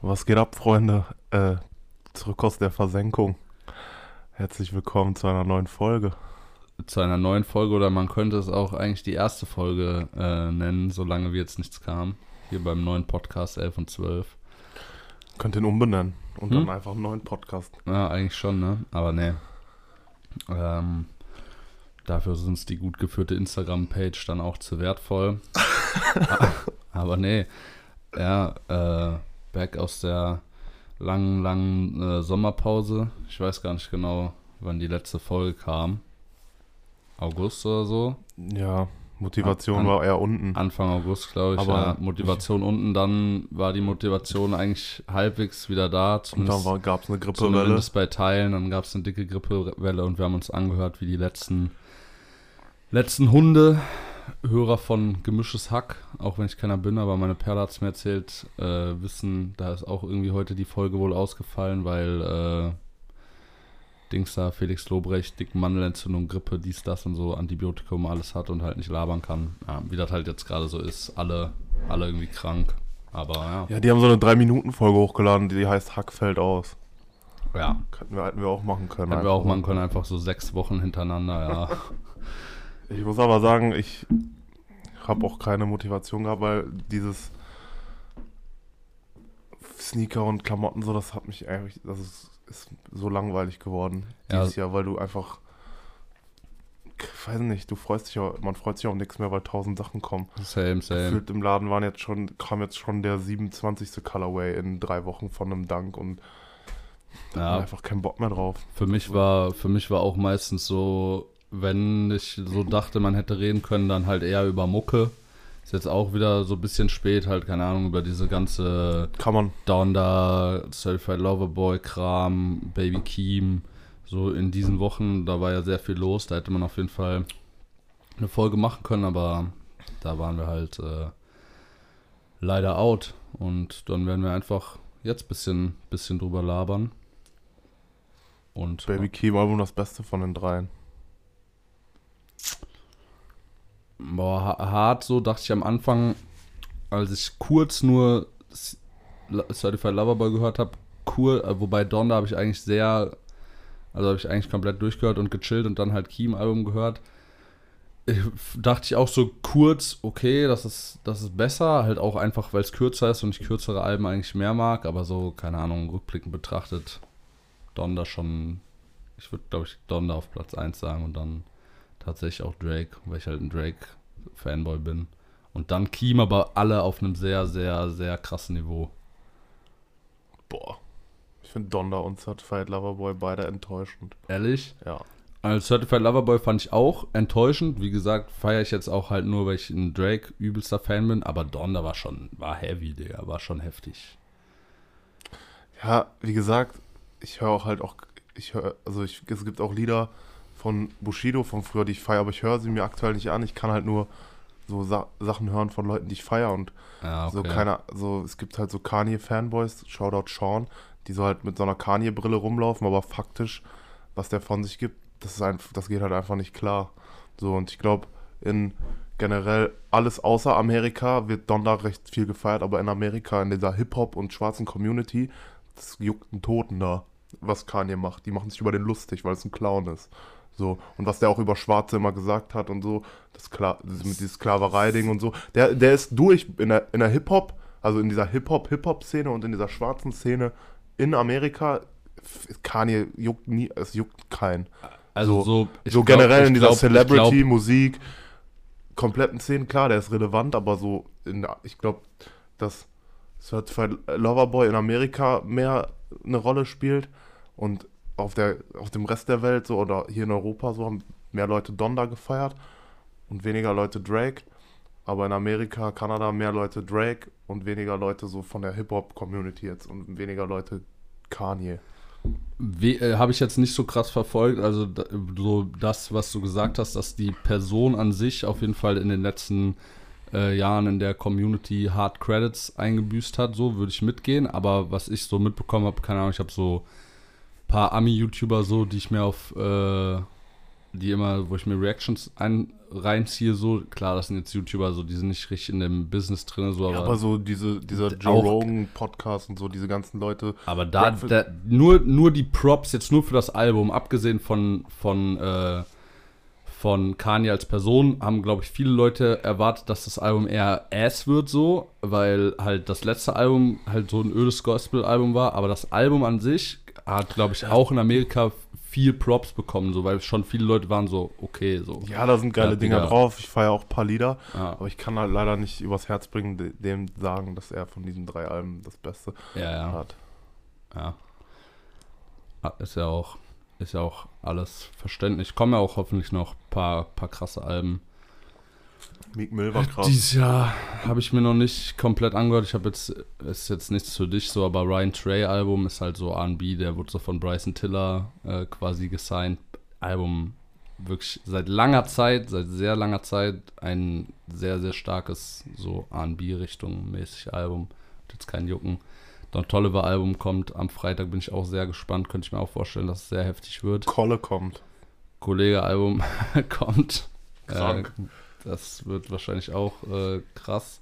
Was geht ab, Freunde? Äh, zurück aus der Versenkung. Herzlich willkommen zu einer neuen Folge. Zu einer neuen Folge oder man könnte es auch eigentlich die erste Folge äh, nennen, solange wie jetzt nichts kam. Hier beim neuen Podcast 11 und 12. Könnt ihn umbenennen und Hm? dann einfach einen neuen Podcast. Ja, eigentlich schon, ne? Aber nee. Ähm, dafür ist uns die gut geführte Instagram-Page dann auch zu wertvoll. Aber nee. Ja, äh, back aus der langen, langen äh, Sommerpause. Ich weiß gar nicht genau, wann die letzte Folge kam. August oder so. Ja, Motivation An- war eher unten. Anfang August, glaube ich. Aber ja, Motivation unten, dann war die Motivation eigentlich halbwegs wieder da. Und dann gab es eine Grippewelle. zumindest bei Teilen. Dann gab es eine dicke Grippewelle und wir haben uns angehört, wie die letzten, letzten Hunde, Hörer von Gemisches Hack, auch wenn ich keiner bin, aber meine Perle hat es mir erzählt, äh, wissen, da ist auch irgendwie heute die Folge wohl ausgefallen, weil äh, Dings da, Felix Lobrecht, dicken Mandelentzündung, Grippe, dies, das und so, Antibiotikum, alles hat und halt nicht labern kann. Ja, wie das halt jetzt gerade so ist, alle, alle irgendwie krank. Aber ja. Ja, die haben so eine 3-Minuten-Folge hochgeladen, die heißt Hack fällt aus. ja. Könnten wir, hätten wir auch machen können. Hätten wir auch machen können, einfach so sechs Wochen hintereinander, ja. Ich muss aber sagen, ich habe auch keine Motivation gehabt, weil dieses Sneaker und Klamotten so, das hat mich eigentlich, das ist, ist so langweilig geworden Ja. dieses Jahr, weil du einfach, ich weiß nicht, du freust dich, ja- man freut sich auf nichts mehr, weil tausend Sachen kommen. Same, same. Gefühlt im Laden waren jetzt schon, kam jetzt schon der 27. Colorway in drei Wochen von einem Dank und da Ja. einfach keinen Bock mehr drauf. Für mich war, für mich war auch meistens so, wenn ich so dachte, man hätte reden können, dann halt eher über Mucke. Ist jetzt auch wieder so ein bisschen spät, halt, keine Ahnung, über diese ganze man. Donda, Certified Loverboy, Kram, Baby Keem, so in diesen Wochen, da war ja sehr viel los, da hätte man auf jeden Fall eine Folge machen können, aber da waren wir halt äh, leider out und dann werden wir einfach jetzt ein bisschen, bisschen drüber labern. Und Baby Keem Album das Beste von den dreien. Boah, ha- hart so, dachte ich am Anfang, als ich kurz nur Certified Loverboy gehört habe, cool, äh, wobei Donda habe ich eigentlich sehr, also habe ich eigentlich komplett durchgehört und gechillt und dann halt Keem-Album gehört. Ich, dachte ich auch so kurz, okay, das ist, das ist besser, halt auch einfach, weil es kürzer ist und ich kürzere Alben eigentlich mehr mag, aber so, keine Ahnung, rückblickend betrachtet, Donda schon, ich würde, glaube ich, Donda auf Platz 1 sagen und dann tatsächlich auch Drake, weil ich halt ein Drake-Fanboy bin. Und dann Keem, aber alle auf einem sehr, sehr, sehr krassen Niveau. Boah. Ich finde Donda und Certified Loverboy beide enttäuschend. Ehrlich? Ja. Also Certified Loverboy fand ich auch enttäuschend. Wie gesagt, feiere ich jetzt auch halt nur, weil ich ein Drake übelster Fan bin. Aber Donda war schon, war heavy, Digga. War schon heftig. Ja, wie gesagt, ich höre auch halt auch, ich höre, also ich, es gibt auch Lieder von Bushido von früher, die ich feiere, aber ich höre sie mir aktuell nicht an. Ich kann halt nur so Sa Sachen hören von Leuten, die ich feiere und Ja, so keiner, so es gibt halt so Kanye-Fanboys, Shoutout Sean, die so halt mit so einer Kanye-Brille rumlaufen, aber faktisch, was der von sich gibt, das ist einfach, das geht halt einfach nicht klar. So und ich glaube, in generell alles außer Amerika wird Donda recht viel gefeiert, aber in Amerika, in dieser Hip-Hop und schwarzen Community, das juckt einen Toten da, was Kanye macht. Die machen sich über den lustig, weil es ein Clown ist. So, und was der auch über Schwarze immer gesagt hat und so, das Kla das mit dieses Sklaverei-Ding und so, der, der ist durch in der, in der Hip-Hop, also in dieser Hip-Hop-Hip-Hop-Szene und in dieser schwarzen Szene in Amerika, Kanye juckt nie, es juckt keinen. Also so- so, glaub- generell in dieser glaub- ich Celebrity, glaub- Musik, kompletten Szenen, klar, der ist relevant, aber so, in, ich glaube, dass Certified Loverboy in Amerika mehr eine Rolle spielt und auf, der, auf dem Rest der Welt so oder hier in Europa so haben mehr Leute Donda gefeiert und weniger Leute Drake. Aber in Amerika, Kanada mehr Leute Drake und weniger Leute so von der Hip-Hop-Community jetzt und weniger Leute Kanye. äh, Habe ich jetzt nicht so krass verfolgt. Also da, so das, was du gesagt hast, dass die Person an sich auf jeden Fall in den letzten äh, Jahren in der Community Hard Credits eingebüßt hat, so würde ich mitgehen. Aber was ich so mitbekommen habe, keine Ahnung, ich habe so paar Ami-YouTuber so, die ich mir auf äh, die immer, wo ich mir Reactions ein, reinziehe, so, klar, das sind jetzt YouTuber, so, die sind nicht richtig in dem Business drin, so, aber, Ja, aber so diese, dieser Joe auch- Rogan Podcast und so, diese ganzen Leute. aber da, da nur, nur die Props, jetzt nur für das Album, abgesehen von, von, äh, von Kanye als Person, haben, glaube ich, viele Leute erwartet, dass das Album eher Ass wird, so, weil halt das letzte Album halt so ein ödes Gospel-Album war, aber das Album an sich hat, glaube ich, auch in Amerika viel Props bekommen, so, weil schon viele Leute waren so, okay, so. Ja, da sind geile Ja, Dinger drauf. Ich feiere auch ein paar Lieder. Ja. Aber ich kann halt leider nicht übers Herz bringen, de- dem sagen, dass er von diesen drei Alben das Beste Ja, ja. hat. Ja. Ah, Ist ja auch, ist ja auch alles verständlich. Kommen ja auch hoffentlich noch ein paar, paar krasse Alben. Meek Mill war krass. Dieses Jahr habe ich mir noch nicht komplett angehört. Ich habe jetzt, ist jetzt nichts für dich so, aber Ryan Trey Album ist halt so R&B, der wurde so von Bryson Tiller äh, quasi gesigned. Album wirklich seit langer Zeit, seit sehr langer Zeit ein sehr, sehr starkes so R&B-Richtung mäßig Album. Hat jetzt kein Jucken. Don Tolliver Album kommt am Freitag, bin ich auch sehr gespannt. Könnte ich mir auch vorstellen, dass es sehr heftig wird. Kolle kommt. Kollege-Album kommt. Krank. Äh, das wird wahrscheinlich auch äh, krass.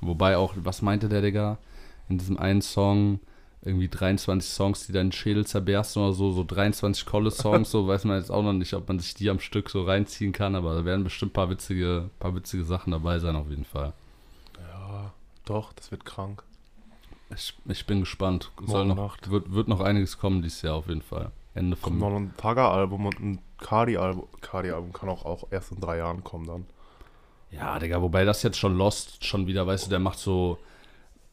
Wobei auch, was meinte der Digga? In diesem einen Song, irgendwie 23 Songs, die deinen Schädel zerbersten oder so, so 23 Kolle-Songs, so weiß man jetzt auch noch nicht, ob man sich die am Stück so reinziehen kann, aber da werden bestimmt ein paar witzige, paar witzige Sachen dabei sein, auf jeden Fall. Ja, doch, das wird krank. Ich, ich bin gespannt. Soll noch, Nacht. wird, wird noch einiges kommen dieses Jahr auf jeden Fall. Ende Kommt vom noch ein Taga-Album und ein Cardi-Album. Cardi-Album kann auch, auch erst in drei Jahren kommen dann. Ja, Digga, wobei das jetzt schon Lost schon wieder, weißt du, der macht so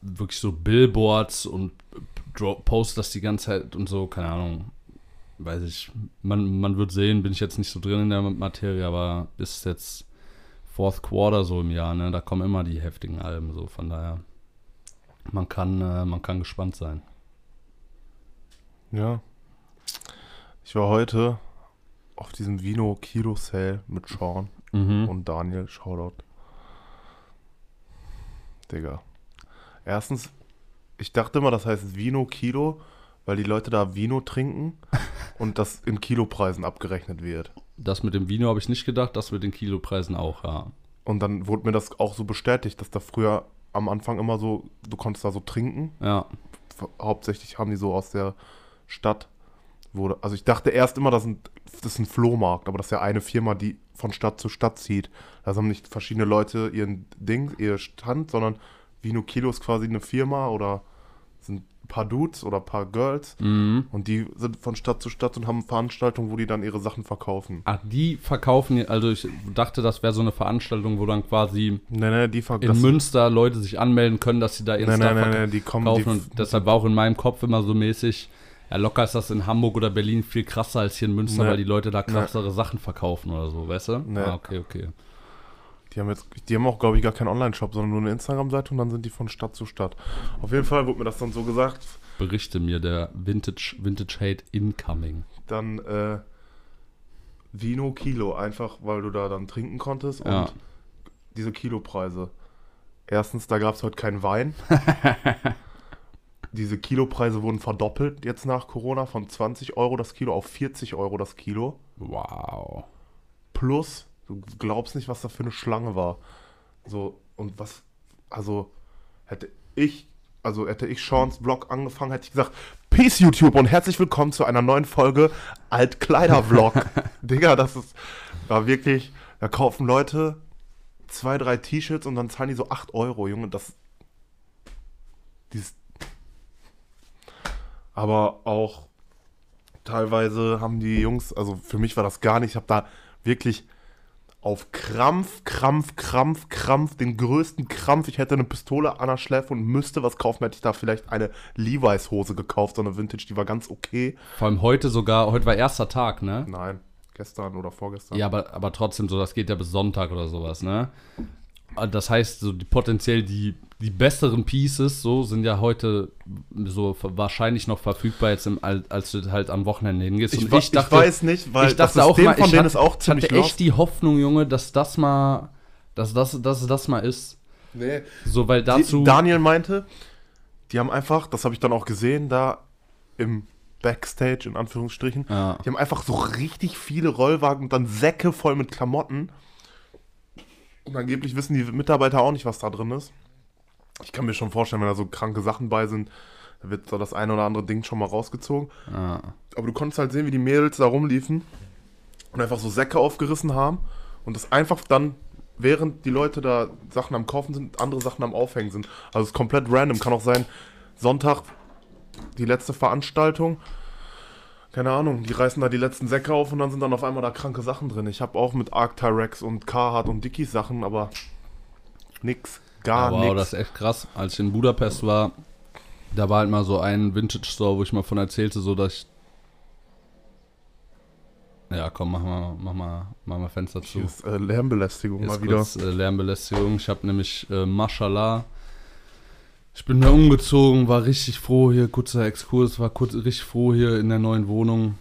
wirklich so Billboards und postet das die ganze Zeit und so, keine Ahnung. Weiß ich, man, man wird sehen, bin ich jetzt nicht so drin in der Materie, aber ist jetzt Fourth Quarter so im Jahr, ne? Da kommen immer die heftigen Alben, so von daher. Man kann, äh, man kann gespannt sein. Ja. Ich war heute auf diesem Vino Kilo Sale mit Sean Mhm. und Daniel. Shoutout. Digga. Erstens, ich dachte immer, das heißt Vino Kilo, weil die Leute da Vino trinken und das in Kilopreisen abgerechnet wird. Das mit dem Vino habe ich nicht gedacht, das mit den Kilopreisen auch, ja. Und dann wurde mir das auch so bestätigt, dass da früher am Anfang immer so, du konntest da so trinken. Ja, Hauptsächlich haben die so aus der Stadt. Wurde, also ich dachte erst immer, das, sind, das ist ein Flohmarkt, aber das ist ja eine Firma, die von Stadt zu Stadt zieht. Da haben nicht verschiedene Leute ihren Ding, ihr Stand, sondern Vino Kilo ist quasi eine Firma oder sind ein paar Dudes oder ein paar Girls mhm. und die sind von Stadt zu Stadt und haben Veranstaltungen, wo die dann ihre Sachen verkaufen. Ach, die verkaufen, also ich dachte, das wäre so eine Veranstaltung, wo dann quasi Nee, nee, die in Münster Leute sich anmelden können, dass sie da ihren Nee, nee, Stuff nee, verkaufen. nee, die kommen, die, und deshalb war auch in meinem Kopf immer so mäßig, ja, locker ist das in Hamburg oder Berlin viel krasser als hier in Münster, Nee. weil die Leute da krassere Sachen verkaufen oder so, weißt du? Nee. Ah, okay, okay. Die haben jetzt, die haben auch, glaube ich, gar keinen Online-Shop, sondern nur eine Instagram-Seite und dann sind die von Stadt zu Stadt. Auf jeden Fall wurde mir das dann so gesagt. Berichte mir der Vintage, Vintage Hate Incoming. Dann äh, Vino Kilo, einfach weil du da dann trinken konntest Ja. und diese Kilopreise. Erstens, da gab es heute keinen Wein. diese Kilopreise wurden verdoppelt jetzt nach Corona von 20 Euro das Kilo auf 40 Euro das Kilo. Wow. Plus, du glaubst nicht, was da für eine Schlange war. So, und was, also, hätte ich, also hätte ich Seans Vlog angefangen, hätte ich gesagt, Peace YouTube und herzlich willkommen zu einer neuen Folge Altkleider-Vlog. Digga, das ist, war wirklich, da kaufen Leute zwei, drei T-Shirts und dann zahlen die so 8 Euro, Junge, das, dieses, aber auch teilweise haben die Jungs, also für mich war das gar nicht, ich habe da wirklich auf Krampf, Krampf, Krampf, Krampf, den größten Krampf. Ich hätte eine Pistole an der Schläfe und müsste was kaufen, hätte ich da vielleicht eine Levi's Hose gekauft, so eine Vintage, die war ganz okay. Vor allem heute sogar, heute war erster Tag, ne? Nein, gestern oder vorgestern. Ja, aber, aber trotzdem so, das geht ja bis Sonntag oder sowas, ne? Das heißt, so die potenziell die, die besseren Pieces so sind ja heute so wahrscheinlich noch verfügbar jetzt im, Al- als du halt am Wochenende hingehst. Ich, Und wa- ich weiß nicht, weil ich dachte das auch System mal, von ich, denen hat, ist auch ich hatte ziemlich echt die Hoffnung, Junge, dass das mal, dass das, dass das mal ist. Nee. So, weil dazu. Die, Daniel meinte, die haben einfach, das habe ich dann auch gesehen, da im Backstage, in Anführungsstrichen. Ja. Die haben einfach so richtig viele Rollwagen und dann Säcke voll mit Klamotten. Und angeblich wissen die Mitarbeiter auch nicht, was da drin ist. Ich kann mir schon vorstellen, wenn da so kranke Sachen bei sind, da wird so das eine oder andere Ding schon mal rausgezogen. Ja. Aber du konntest halt sehen, wie die Mädels da rumliefen und einfach so Säcke aufgerissen haben und das einfach dann, während die Leute da Sachen am Kaufen sind, andere Sachen am Aufhängen sind. Also es ist komplett random. Kann auch sein, Sonntag, die letzte Veranstaltung, keine Ahnung, die reißen da die letzten Säcke auf und dann sind dann auf einmal da kranke Sachen drin. Ich habe auch mit Arctirex und Carhartt und Dickies Sachen, aber nix, gar wow, nix. das ist echt krass. Als ich in Budapest war, da war halt mal so ein Vintage-Store, wo ich mal von erzählte, so dass ich. Ja, komm, mach mal, mach mal, mach mal Fenster zu. Hier ist äh, Lärmbelästigung Jetzt mal wieder. kurz äh, Lärmbelästigung. Ich habe nämlich äh, Mashallah. Ich bin da umgezogen, war richtig froh hier, kurzer Exkurs, war kurz, richtig froh hier in der neuen Wohnung.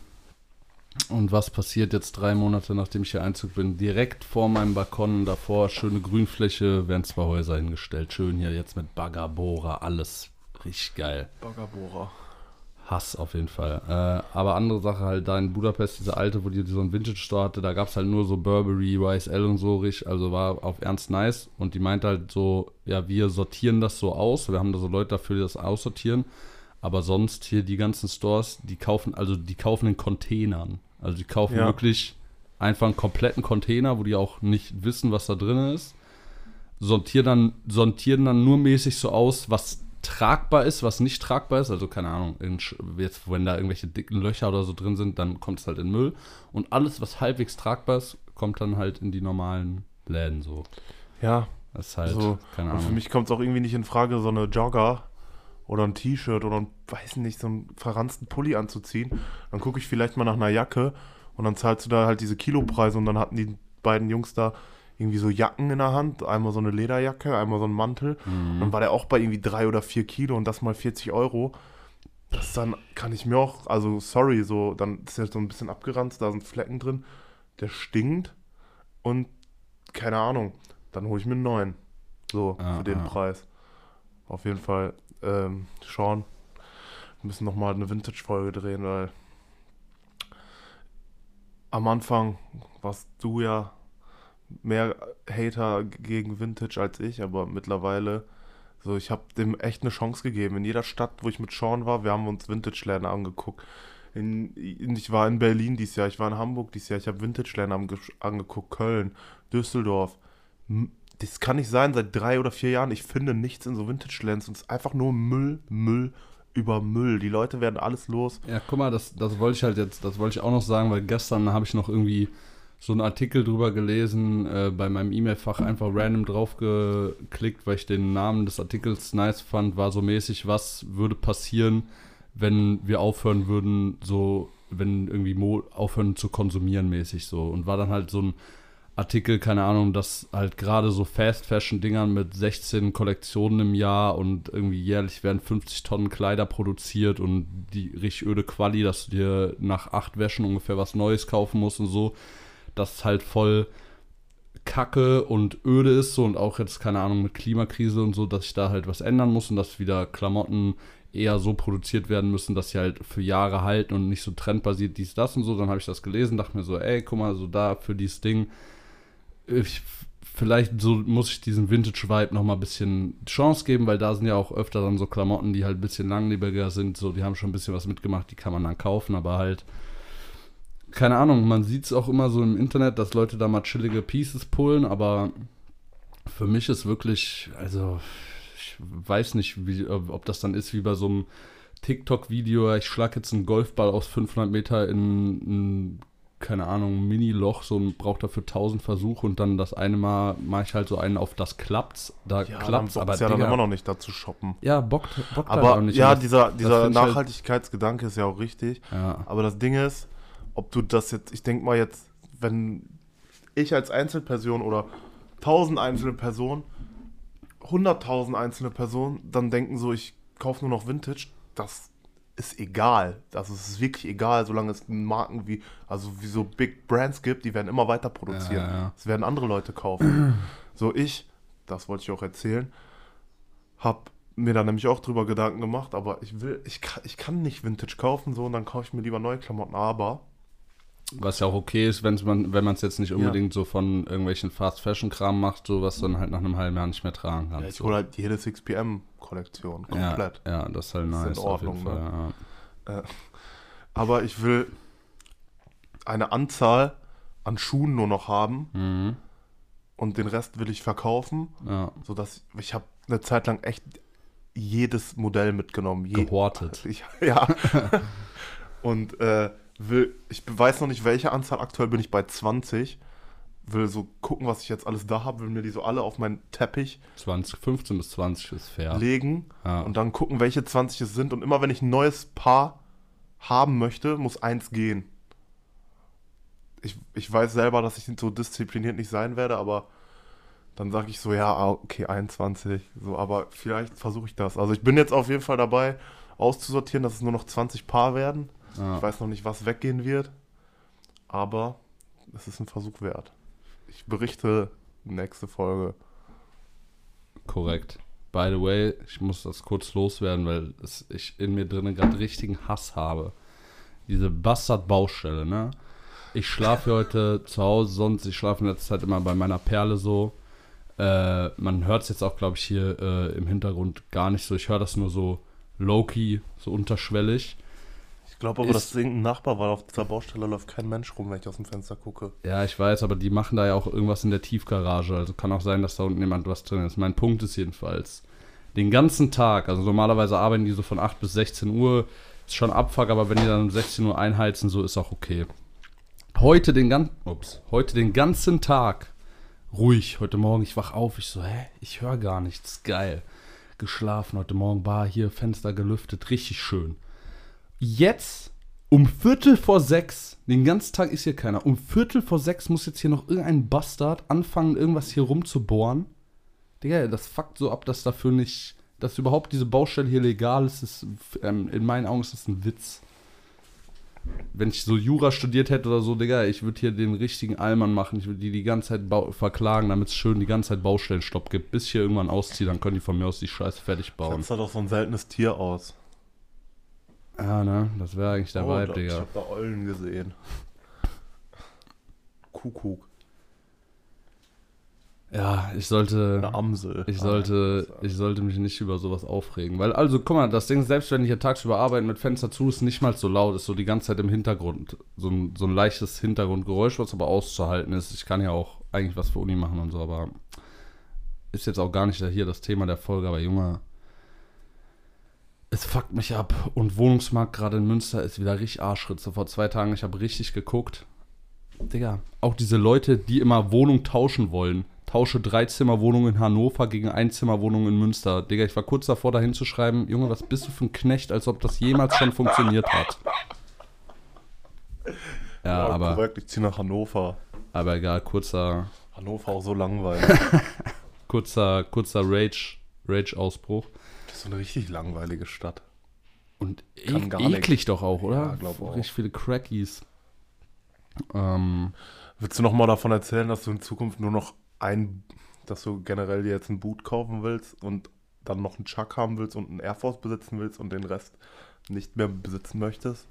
Und was passiert jetzt drei Monate, nachdem ich hier Einzug bin? Direkt vor meinem Balkon davor, schöne Grünfläche, werden zwei Häuser hingestellt. Schön hier jetzt mit Baggerbohrer, alles richtig geil. Baggerbohrer. Hass auf jeden Fall. Äh, aber andere Sache halt da in Budapest, diese alte, wo die so einen Vintage-Store hatte, da gab es halt nur so Burberry, YSL und so, richtig, also war auf ernst nice. Und die meinte halt so, ja, wir sortieren das so aus, wir haben da so Leute dafür, die das aussortieren. Aber sonst hier die ganzen Stores, die kaufen, also die kaufen in Containern. Also die kaufen Ja. wirklich einfach einen kompletten Container, wo die auch nicht wissen, was da drin ist. Sortieren dann, sortieren dann nur mäßig so aus, was tragbar ist, was nicht tragbar ist. Also keine Ahnung, in, jetzt, wenn da irgendwelche dicken Löcher oder so drin sind, dann kommt es halt in Müll. Und alles, was halbwegs tragbar ist, kommt dann halt in die normalen Läden so. Ja, Das ist halt, so. keine Und für Ahnung. mich kommt es auch irgendwie nicht in Frage, so eine Jogger oder ein T-Shirt oder ein, weiß nicht, so einen verranzten Pulli anzuziehen. Dann gucke ich vielleicht mal nach einer Jacke und dann zahlst du da halt diese Kilopreise und dann hatten die beiden Jungs da irgendwie so Jacken in der Hand, einmal so eine Lederjacke, einmal so ein Mantel. Mhm. Dann war der auch bei irgendwie drei oder vier Kilo und das mal 40 Euro. Das dann kann ich mir auch, also sorry, so, dann ist der so ein bisschen abgeranzt, da sind Flecken drin, der stinkt und keine Ahnung, dann hole ich mir einen neuen. So, Ja, für den ja. Preis. Auf jeden Fall, ähm, Sean, wir müssen nochmal eine Vintage-Folge drehen, weil am Anfang warst du ja mehr Hater gegen Vintage als ich, aber mittlerweile, so, ich habe dem echt eine Chance gegeben. In jeder Stadt, wo ich mit Sean war, wir haben uns Vintage-Läden angeguckt. In, ich war in Berlin dieses Jahr, ich war in Hamburg dieses Jahr, ich habe Vintage-Läden ange angeguckt, Köln, Düsseldorf. Das kann nicht sein, seit drei oder vier Jahren, ich finde nichts in so Vintage-Läden. Es ist einfach nur Müll, Müll über Müll. Die Leute werden alles los. Ja, guck mal, das, das wollte ich halt jetzt, das wollte ich auch noch sagen, weil gestern habe ich noch irgendwie so einen Artikel drüber gelesen, äh, bei meinem E-Mail-Fach einfach random draufgeklickt, weil ich den Namen des Artikels nice fand, war so mäßig, was würde passieren, wenn wir aufhören würden, so, wenn irgendwie Mo aufhören zu konsumieren mäßig so. Und war dann halt so ein Artikel, keine Ahnung, dass halt gerade so Fast-Fashion-Dingern mit 16 Kollektionen im Jahr und irgendwie jährlich werden 50 Tonnen Kleider produziert und die richtig öde Quali, dass du dir nach acht Wäschen ungefähr was Neues kaufen musst und so, dass es halt voll kacke und öde ist so und auch jetzt, keine Ahnung, mit Klimakrise und so, dass ich da halt was ändern muss und dass wieder Klamotten eher so produziert werden müssen, dass sie halt für Jahre halten und nicht so trendbasiert dies, das und so. Dann habe ich das gelesen, dachte mir so, ey, guck mal, so da für dieses Ding, ich, vielleicht so muss ich diesem Vintage-Vibe noch mal ein bisschen Chance geben, weil da sind ja auch öfter dann so Klamotten, die halt ein bisschen langlebiger sind, so, die haben schon ein bisschen was mitgemacht, die kann man dann kaufen, aber halt, keine Ahnung, man sieht es auch immer so im Internet, dass Leute da mal chillige Pieces pullen, aber für mich ist wirklich, also ich weiß nicht, wie, ob das dann ist wie bei so einem TikTok-Video, ich schlage jetzt einen Golfball aus 500 Meter in ein, keine Ahnung, Mini-Loch so und brauche dafür 1000 Versuche und dann das eine Mal mache ich halt so einen auf das klappt's, da Ja, dann klappt's, aber ja dann Digga, immer noch nicht dazu shoppen. ja, bockt, bockt halt Aber auch nicht. ja, das- dieser, dieser halt- Nachhaltigkeitsgedanke ist ja auch richtig. ja. Aber das Ding ist, ob du das jetzt, ich denke mal jetzt, wenn ich als Einzelperson oder tausend einzelne Personen, hunderttausend einzelne Personen dann denken so, ich kaufe nur noch Vintage, das ist egal. Das ist wirklich egal, solange es Marken wie, also wie so Big Brands gibt, die werden immer weiter produzieren. Ja, ja. Das werden andere Leute kaufen. so ich, das wollte ich auch erzählen, habe mir da nämlich auch drüber Gedanken gemacht, aber ich will, ich kann, ich kann nicht Vintage kaufen, so, und dann kaufe ich mir lieber neue Klamotten, aber Was ja auch okay ist, wenn's man, wenn man es jetzt nicht unbedingt so von irgendwelchen Fast-Fashion-Kram macht, so was dann halt nach einem halben Jahr nicht mehr tragen kannst. ja, ich so. hole halt jede 6pm-Kollektion komplett. Ja, ja, das ist halt ist in nice auf jeden Ordnung, Fall. Ja. Aber ich will eine Anzahl an Schuhen nur noch haben Mhm. und den Rest will ich verkaufen, ja. sodass ich habe eine Zeit lang echt jedes Modell mitgenommen. Je, Gehortet. Ich, ja. und äh, will, ich weiß noch nicht, welche Anzahl, aktuell bin ich bei 20. Will so gucken, was ich jetzt alles da habe, will mir die so alle auf meinen Teppich 20, 15 bis 20 ist fair. legen Ja. und dann gucken, welche 20 es sind. Und immer wenn ich ein neues Paar haben möchte, muss eins gehen. Ich, ich weiß selber, dass ich so diszipliniert nicht sein werde, aber dann sage ich so, ja, ah, okay, 21. So, aber vielleicht versuche ich das. Also ich bin jetzt auf jeden Fall dabei, auszusortieren, dass es nur noch 20 Paar werden. Ja. Ich weiß noch nicht, was weggehen wird, aber es ist ein Versuch wert. Ich berichte nächste Folge. Korrekt. By the way, ich muss das kurz loswerden, weil es, ich in mir drinnen gerade richtigen Hass habe. Diese Bastard-Baustelle, ne? Ich schlafe heute zu Hause, sonst ich schlafe in letzter Zeit immer bei meiner Perle so. Äh, man hört es jetzt auch, glaube ich, hier äh, im Hintergrund gar nicht so. Ich höre das nur so low-key, so unterschwellig. Ich glaube aber, Ist- das ist irgendein Nachbar, weil auf dieser Baustelle läuft kein Mensch rum, wenn ich aus dem Fenster gucke. Ja, ich weiß, aber die machen da ja auch irgendwas in der Tiefgarage. Also kann auch sein, dass da unten jemand was drin ist. Mein Punkt ist jedenfalls, den ganzen Tag, also normalerweise arbeiten die so von 8 bis 16 Uhr, ist schon Abfuck, aber wenn die dann um 16 Uhr einheizen, so ist auch okay. Heute den ganzen, ups, heute den ganzen Tag ruhig. Heute Morgen, ich wach auf, ich so, hä, ich höre gar nichts, geil. Geschlafen heute Morgen, Bar hier, Fenster gelüftet, richtig schön. Jetzt um Viertel vor sechs, den ganzen Tag ist hier keiner. Um Viertel vor sechs muss jetzt hier noch irgendein Bastard anfangen, irgendwas hier rumzubohren. Digga, das fuckt so ab, dass dafür nicht, dass überhaupt diese Baustelle hier legal ist. ist ähm, in meinen Augen ist das ein Witz. Wenn ich so Jura studiert hätte oder so, Digga, ich würde hier den richtigen Allmann machen. Ich würde die die ganze Zeit verklagen, damit es schön die ganze Zeit Baustellenstopp gibt. Bis ich hier irgendwann ausziehe, dann können die von mir aus die Scheiße fertig bauen. Sieht doch so ein seltenes Tier aus. Ja, ne? Das wäre eigentlich der Oh, Vibe, Digga. Ich habe da Eulen gesehen. Kuckuck. Ja, ich sollte. Eine Amsel. Ich Ah, sollte, ist- ich sollte mich nicht über sowas aufregen. Weil, also, guck mal, das Ding, selbst wenn ich hier tagsüber arbeite mit Fenster zu, ist nicht mal so laut, ist so die ganze Zeit im Hintergrund. So ein, so ein leichtes Hintergrundgeräusch, was aber auszuhalten ist. Ich kann ja auch eigentlich was für Uni machen und so, aber ist jetzt auch gar nicht hier das Thema der Folge, aber Junge, es fuckt mich ab. Und Wohnungsmarkt gerade in Münster ist wieder richtig Arschritze. Vor zwei Tagen, ich habe richtig geguckt. Digga, auch diese Leute, die immer Wohnung tauschen wollen. Tausche Dreizimmerwohnung in Hannover gegen Einzimmerwohnung in Münster. Digga, ich war kurz davor, da hinzuschreiben, Junge, was bist du für ein Knecht, als ob das jemals schon funktioniert hat. Ja, aber, Korrekt, ich ziehe nach Hannover. aber egal, kurzer, Hannover auch so langweilig. kurzer, kurzer Rage, Rage-Ausbruch. Das ist so eine richtig langweilige Stadt. Und e eklig nix. doch auch, oder? Ja, glaub auch. Richtig viele Crackies. Ähm, Willst du noch mal davon erzählen, dass du in Zukunft nur noch ein, dass du generell dir jetzt ein Boot kaufen willst und dann noch einen Chuck haben willst und einen Air Force besitzen willst und den Rest nicht mehr besitzen möchtest?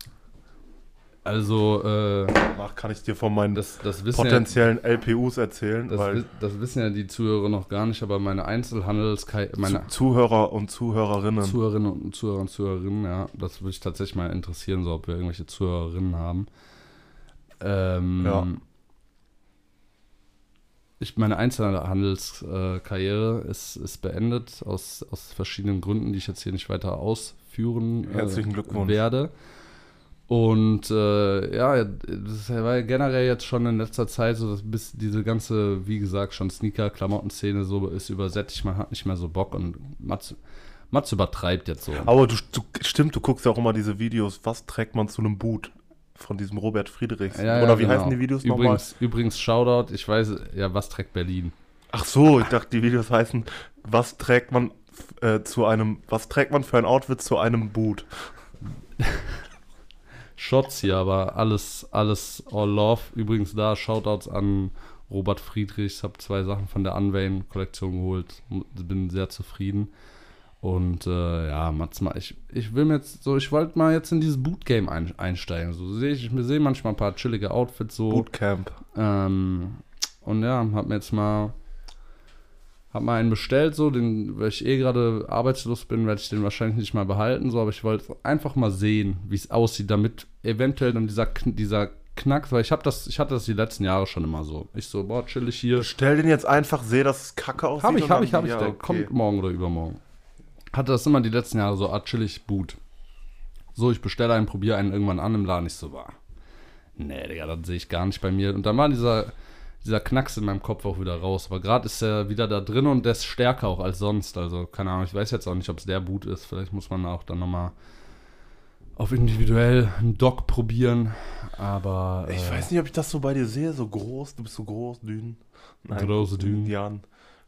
Also, äh, Danach kann ich dir von meinen das, das wissen ja, potenziellen LPUs erzählen, das, weil das wissen ja die Zuhörer noch gar nicht, aber meine Einzelhandels, meine Zu Zuhörer und Zuhörerinnen. Zuhörerinnen und Zuhörer und Zuhörerinnen, ja, das würde ich tatsächlich mal interessieren, so ob wir irgendwelche Zuhörerinnen haben. Ähm, Ja. Ich, meine Einzelhandelskarriere ist, ist beendet aus, aus verschiedenen Gründen, die ich jetzt hier nicht weiter ausführen äh, Herzlichen Glückwunsch. werde. Und äh, ja, das war ja generell jetzt schon in letzter Zeit so, dass bis diese ganze, wie gesagt, schon Sneaker-Klamotten-Szene so ist übersättigt, man hat nicht mehr so Bock und Mats, Mats übertreibt jetzt so. Aber du, du, stimmt, du guckst ja auch immer diese Videos, was trägt man zu einem Boot von diesem Robert Friedrichs? Ja, ja, Oder wie genau. heißen die Videos nochmal? übrigens, Übrigens, Shoutout, ich weiß, ja, was trägt Berlin? Ach so, ich dachte, die Videos heißen, was trägt man äh, zu einem, was trägt man für ein Outfit zu einem Boot? Shots hier, aber alles, alles all love. Übrigens da, Shoutouts an Robert Friedrichs, habe zwei Sachen von der Unvein-Kollektion geholt, bin sehr zufrieden. Und äh, ja, Mats, mal, ich, ich will mir jetzt so, ich wollte mal jetzt in dieses Bootgame ein, einsteigen. So sehe ich, ich sehe manchmal ein paar chillige Outfits so. Bootcamp. Ähm, und ja, hab mir jetzt mal, hab mal einen bestellt, so, den, weil ich eh gerade arbeitslos bin, werde ich den wahrscheinlich nicht mal behalten, so, aber ich wollte einfach mal sehen, wie es aussieht, damit eventuell dann dieser, dieser Knack, weil ich habe das, ich hatte das die letzten Jahre schon immer so. Ich so, boah, chillig hier. Stell den jetzt einfach, sehe, dass es kacke aussieht. Hab ich, hab ich, hab ich, ja, der okay. kommt morgen oder übermorgen. Hatte das immer die letzten Jahre so, ah, chillig, Boot. So, ich bestelle einen, probiere einen irgendwann an im Laden, ich so, war. Nee, Digga, das sehe ich gar nicht bei mir. Und dann war dieser, dieser Knacks in meinem Kopf auch wieder raus. Aber gerade ist er wieder da drin und der ist stärker auch als sonst. Also, keine Ahnung, ich weiß jetzt auch nicht, ob es der Boot ist. Vielleicht muss man auch dann nochmal auf individuell einen Dock probieren. Aber. Ich äh, weiß nicht, ob ich das so bei dir sehe, so groß, du bist so groß, dünn. Groß, dünn. Jan.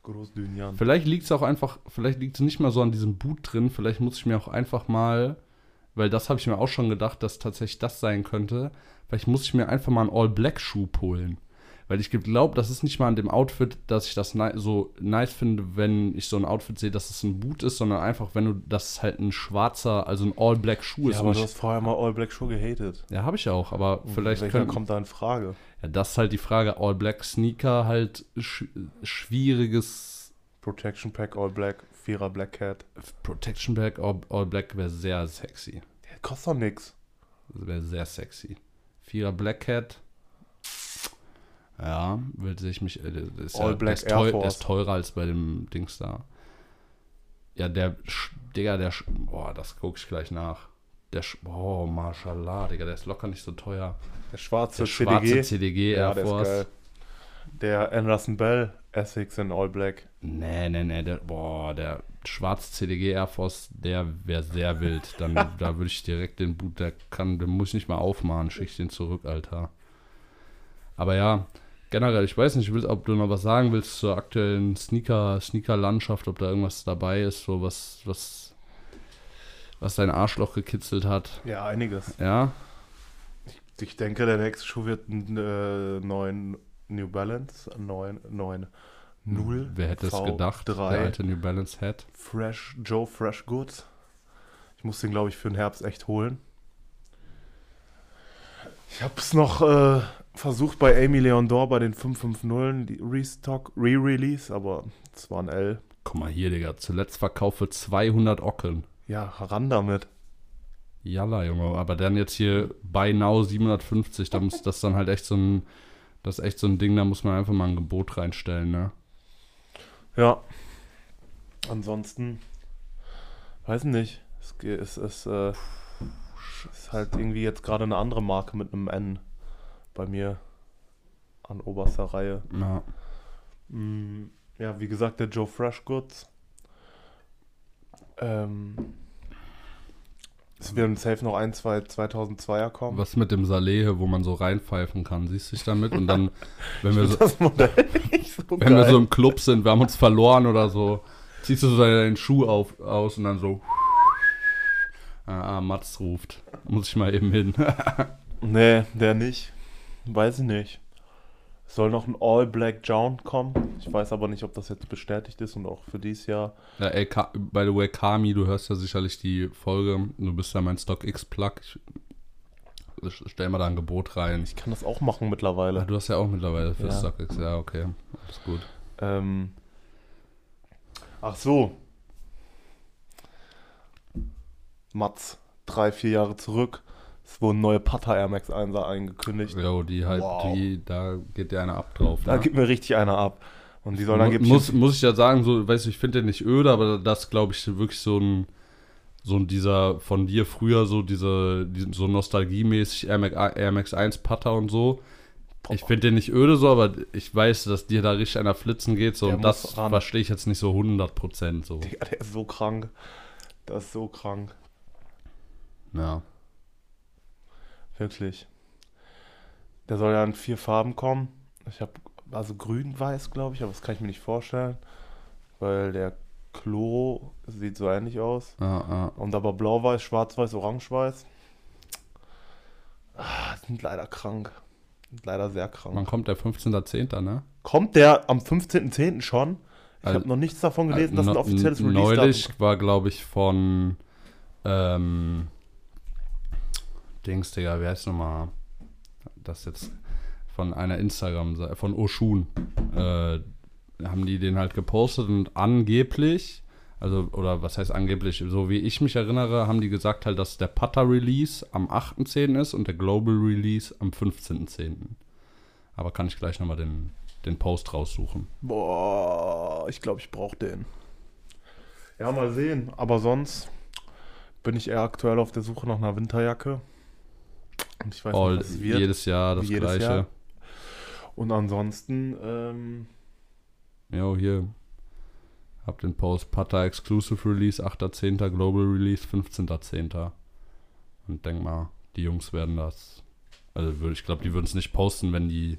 Groß, dünn, Jan. Vielleicht liegt es auch einfach, vielleicht liegt es nicht mal so an diesem Boot drin. Vielleicht muss ich mir auch einfach mal, weil das habe ich mir auch schon gedacht, dass tatsächlich das sein könnte. Vielleicht muss ich mir einfach mal einen All-Black-Schuh holen. Weil ich glaube, das ist nicht mal an dem Outfit, dass ich das so nice finde, wenn ich so ein Outfit sehe, dass es ein Boot ist, sondern einfach, wenn du, das halt ein schwarzer, also ein All-Black-Schuh ist. Ja, Und aber du hast vorher mal All Black Show gehatet. ja, habe ich auch, aber vielleicht Welcher können, kommt da in Frage? ja, das ist halt die Frage, All-Black-Sneaker halt sch schwieriges Protection Pack All Black, Vierer Black Cat. Protection Black, All, All Black wäre sehr sexy. Der kostet doch nix. Das wäre sehr sexy. Vierer Black Cat. Ja, sehe ich mich. Äh, ist All ja, Black ist, Air teuer, Force. ist teurer als bei dem Dings da. Ja, der. Digga, der. Boah, das gucke ich gleich nach. Der. Oh, Mashallah, Digga, der ist locker nicht so teuer. Der schwarze Der schwarze CDG. CDG ja, Air der ist Force. geil. Der Anderson Bell Essex in All Black. Nee, nee, nee, der, boah, der schwarze CDG Air Force, der wäre sehr wild. Dann, da würde ich direkt den Boot, der kann, den muss ich nicht mal aufmachen, schicke ich den zurück, Alter. Aber ja, generell, ich weiß nicht, will- ob du noch was sagen willst zur aktuellen Sneaker, Sneaker-Landschaft, ob da irgendwas dabei ist, so was, was, was dein Arschloch gekitzelt hat. Ja, einiges. Ja, Ich denke, der nächste Schuh wird ein äh, neuen New Balance, ein neuen, neuen 0. wer hätte es V3. gedacht, der alte New Balance Hat. Fresh, Joe Fresh Goods. Ich muss den, glaube ich, für den Herbst echt holen. Ich habe es noch äh, versucht bei Amy Leondor bei den 550 die Restock, Re-Release, aber es war ein L. Guck mal hier, Digga, zuletzt verkauft für 200 Ocken. Ja, ran damit. Jalla, Junge, aber dann jetzt hier bei Now 750, da muss das dann halt echt so ein, das ist echt so ein Ding, da muss man einfach mal ein Gebot reinstellen, ne? Ja. Ansonsten, weiß nicht. Es ge- es ist, äh, ist halt irgendwie jetzt gerade eine andere Marke mit einem N bei mir an oberster Reihe. Ja. Mm, Ja, wie gesagt, der Joe Fresh Goods. Ähm, es werden safe noch ein, zwei 2002er kommen. Was mit dem Salehe, wo man so reinpfeifen kann, siehst du dich damit? Und dann, wenn wir so, so wenn wir so im Club sind, wir haben uns verloren oder so, ziehst du so deinen Schuh auf, aus und dann so, ah, ah, Mats ruft. Muss ich mal eben hin. Nee, der nicht. Weiß ich nicht. Es soll noch ein All Black John kommen. Ich weiß aber nicht, ob das jetzt bestätigt ist und auch für dieses Jahr. Ja, ey, Ka by the way, Kami, du hörst ja sicherlich die Folge. Du bist ja mein StockX-Plug. Ich ich stell mal da ein Gebot rein. Ich kann das auch machen Ja, mittlerweile. du hast ja auch mittlerweile für Ja. StockX. Ja, okay. Alles gut. Ähm, ach so. Mats, drei, vier Jahre zurück. Es wurden neue Pata Air Max 1er eingekündigt. Jo, die halt, Wow. die, da geht dir einer ab drauf. Da ne? gibt mir richtig einer ab. Und die sollen Mu- angeblich. muss, muss ich ja sagen, so, weißt du, ich finde den nicht öde, aber das glaube ich wirklich so ein, so ein dieser von dir früher, so diese, die, so nostalgiemäßig Air Max, Air Max 1 Putter und so. Ich finde den nicht öde so, aber ich weiß, dass dir da richtig einer flitzen geht, so, Der und das ran. verstehe ich jetzt nicht so 100% so. Digga, der ist so krank. Das ist so krank. Ja. Wirklich. Der soll ja in vier Farben kommen. Ich habe also grün-weiß, glaube ich, aber das kann ich mir nicht vorstellen. Weil der Klo sieht so ähnlich aus. Ja, ja. Und aber blau-weiß, schwarz-weiß, orange-weiß. Ah, sind leider krank. Sind leider sehr krank. Wann kommt der 15.10., ne? Kommt der am 15.10. schon? Ich habe noch nichts davon gelesen, dass ein No- offizielles Release Neulich war, glaube ich, von ähm, Dings, Digga, wie heißt nochmal? Das jetzt von einer Instagram, von Oshun. Äh, haben die den halt gepostet und angeblich, also, oder was heißt angeblich, so wie ich mich erinnere, haben die gesagt halt, dass der Putter-Release am 8.10. ist und der Global Release am 15.10. Aber kann ich gleich nochmal den, den Post raussuchen. Boah, ich glaube, ich brauche den. Ja, mal sehen. Aber sonst bin ich eher aktuell auf der Suche nach einer Winterjacke. Und ich weiß All, nicht, was wird. jedes Jahr das jedes gleiche. Jahr. Und ansonsten, ähm, Jo, hier. Hab den Post Putter Exclusive Release, 8.10. Global Release, 15.10. Und denk mal, die Jungs werden das. Also würd- ich glaube, die würden es nicht posten, wenn die.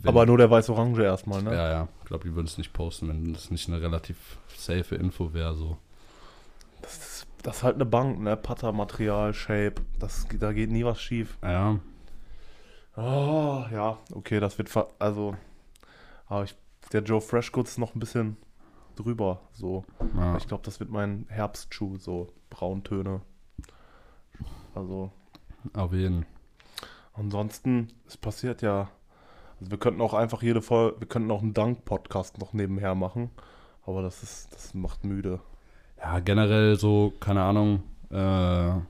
Wenn, aber nur der weiß-orange erstmal, ne? Ja, ja. Ich glaube, die würden es nicht posten, wenn das nicht eine relativ safe Info wäre. So. Das, ist, das ist halt eine Bank, ne? Putter-Material, Shape. Das, da geht nie was schief. Ja, Oh, ja, okay, das wird, ver also, aber ich, der Joe Freshgoods ist noch ein bisschen drüber, so. ja. Ich glaube, das wird mein Herbstschuh, so Brauntöne. Also, auf jeden. ansonsten, es passiert ja, also wir könnten auch einfach jede Folge, wir könnten auch einen Dank-Podcast noch nebenher machen, aber das ist, das macht müde. Ja, generell so, keine Ahnung, äh,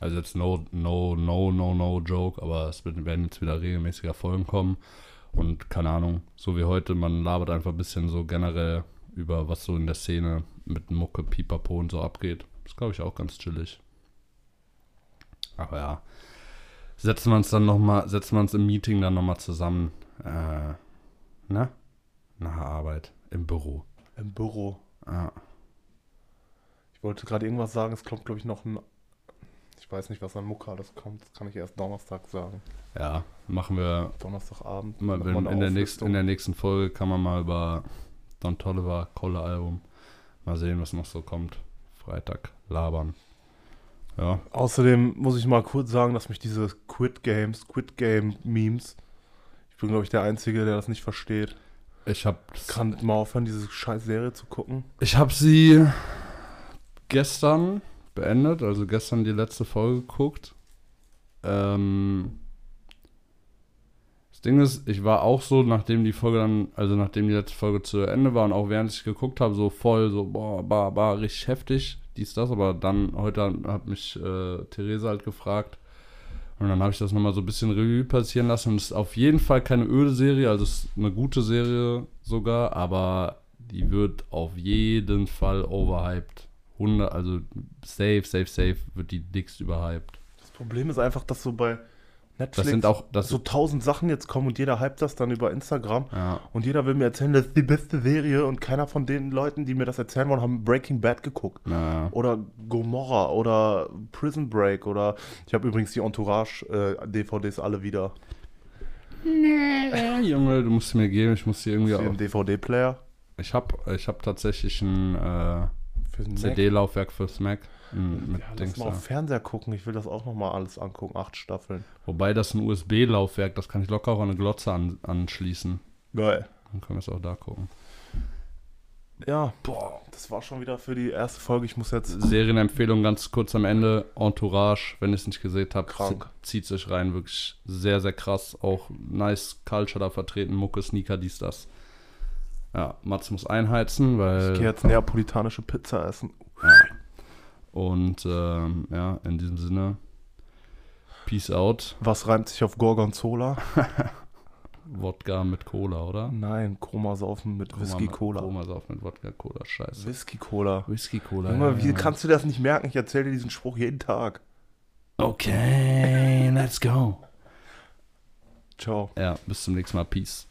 also jetzt no, no, no, no, no joke, aber es werden jetzt wieder regelmäßiger Folgen kommen. Und keine Ahnung, so wie heute, man labert einfach ein bisschen so generell über was so in der Szene mit Mucke, Pipapo und so abgeht. Das glaube ich auch ganz chillig. Aber ja, setzen wir uns dann nochmal, setzen wir uns im Meeting dann nochmal zusammen. Äh, ne? Nach Arbeit, im Büro. Im Büro. Ja. Ich wollte gerade irgendwas sagen, es kommt, glaube ich, noch ein, ich weiß nicht, was an Mucka das kommt, das kann ich erst Donnerstag sagen. Ja, machen wir Donnerstagabend. mal, eine in, der nächsten, in der nächsten Folge kann man mal über Don Tolliver, Kolle Album, mal sehen, was noch so kommt. Freitag labern. Ja, Außerdem muss ich mal kurz sagen, dass mich diese Quit Games, Quit Game Memes, ich bin glaube ich der Einzige, der das nicht versteht. ich habe Kann mal aufhören, diese scheiß Serie zu gucken. ich hab sie gestern beendet, also gestern die letzte Folge geguckt. Ähm, das Ding ist, ich war auch so, nachdem die Folge dann, also nachdem die letzte Folge zu Ende war und auch während ich geguckt habe, so voll, so, boah, war, war richtig heftig, dies, das, aber dann, heute hat mich äh, Theresa halt gefragt und dann habe ich das nochmal so ein bisschen Revue passieren lassen und es ist auf jeden Fall keine öde Serie, also es ist eine gute Serie sogar, aber die wird auf jeden Fall overhyped. 100, also safe, safe, safe wird die dickst überhyped. Das Problem ist einfach, dass so bei Netflix Das sind auch, das so tausend Sachen jetzt kommen und jeder hypt das dann über Instagram ja, und jeder will mir erzählen, das ist die beste Serie und keiner von den Leuten, die mir das erzählen wollen, haben Breaking Bad geguckt. naja. Oder Gomorra oder Prison Break oder ich habe übrigens die Entourage äh, DVDs alle wieder Nee, Junge, du musst mir geben, ich muss hier irgendwie für den auch. DVD-Player. Ich hab, ich hab tatsächlich ein äh, Für. CD-Laufwerk fürs Mac. m, Mit Ja, lass mal auf Fernseher gucken. Ich will das auch noch mal alles angucken. Acht Staffeln. Wobei das ein USB-Laufwerk, das kann ich locker auch an eine Glotze an, anschließen. Geil. Dann können wir es auch da gucken. Ja, boah, das war schon wieder für die erste Folge. Ich muss jetzt. Serienempfehlung ganz kurz am Ende. Entourage, wenn ihr es nicht gesehen habt, Krank. zieht sich rein. Wirklich sehr, sehr krass. Auch nice Culture da vertreten. Mucke, Sneaker, dies, das. Ja, Mats muss einheizen, weil. Ich gehe jetzt neapolitanische Pizza essen. Und ähm, ja, in diesem Sinne, Peace out. Was reimt sich auf Gorgonzola? Wodka mit Cola, oder? Nein, Chroma saufen mit Whisky Cola. Koma sauf mit Wodka Cola, scheiße. Whisky Cola. Whisky Cola. Junge, wie ja. kannst du das nicht merken? Ich erzähle dir diesen Spruch jeden Tag. Okay, let's go. Ciao. Ja, bis zum nächsten Mal. Peace.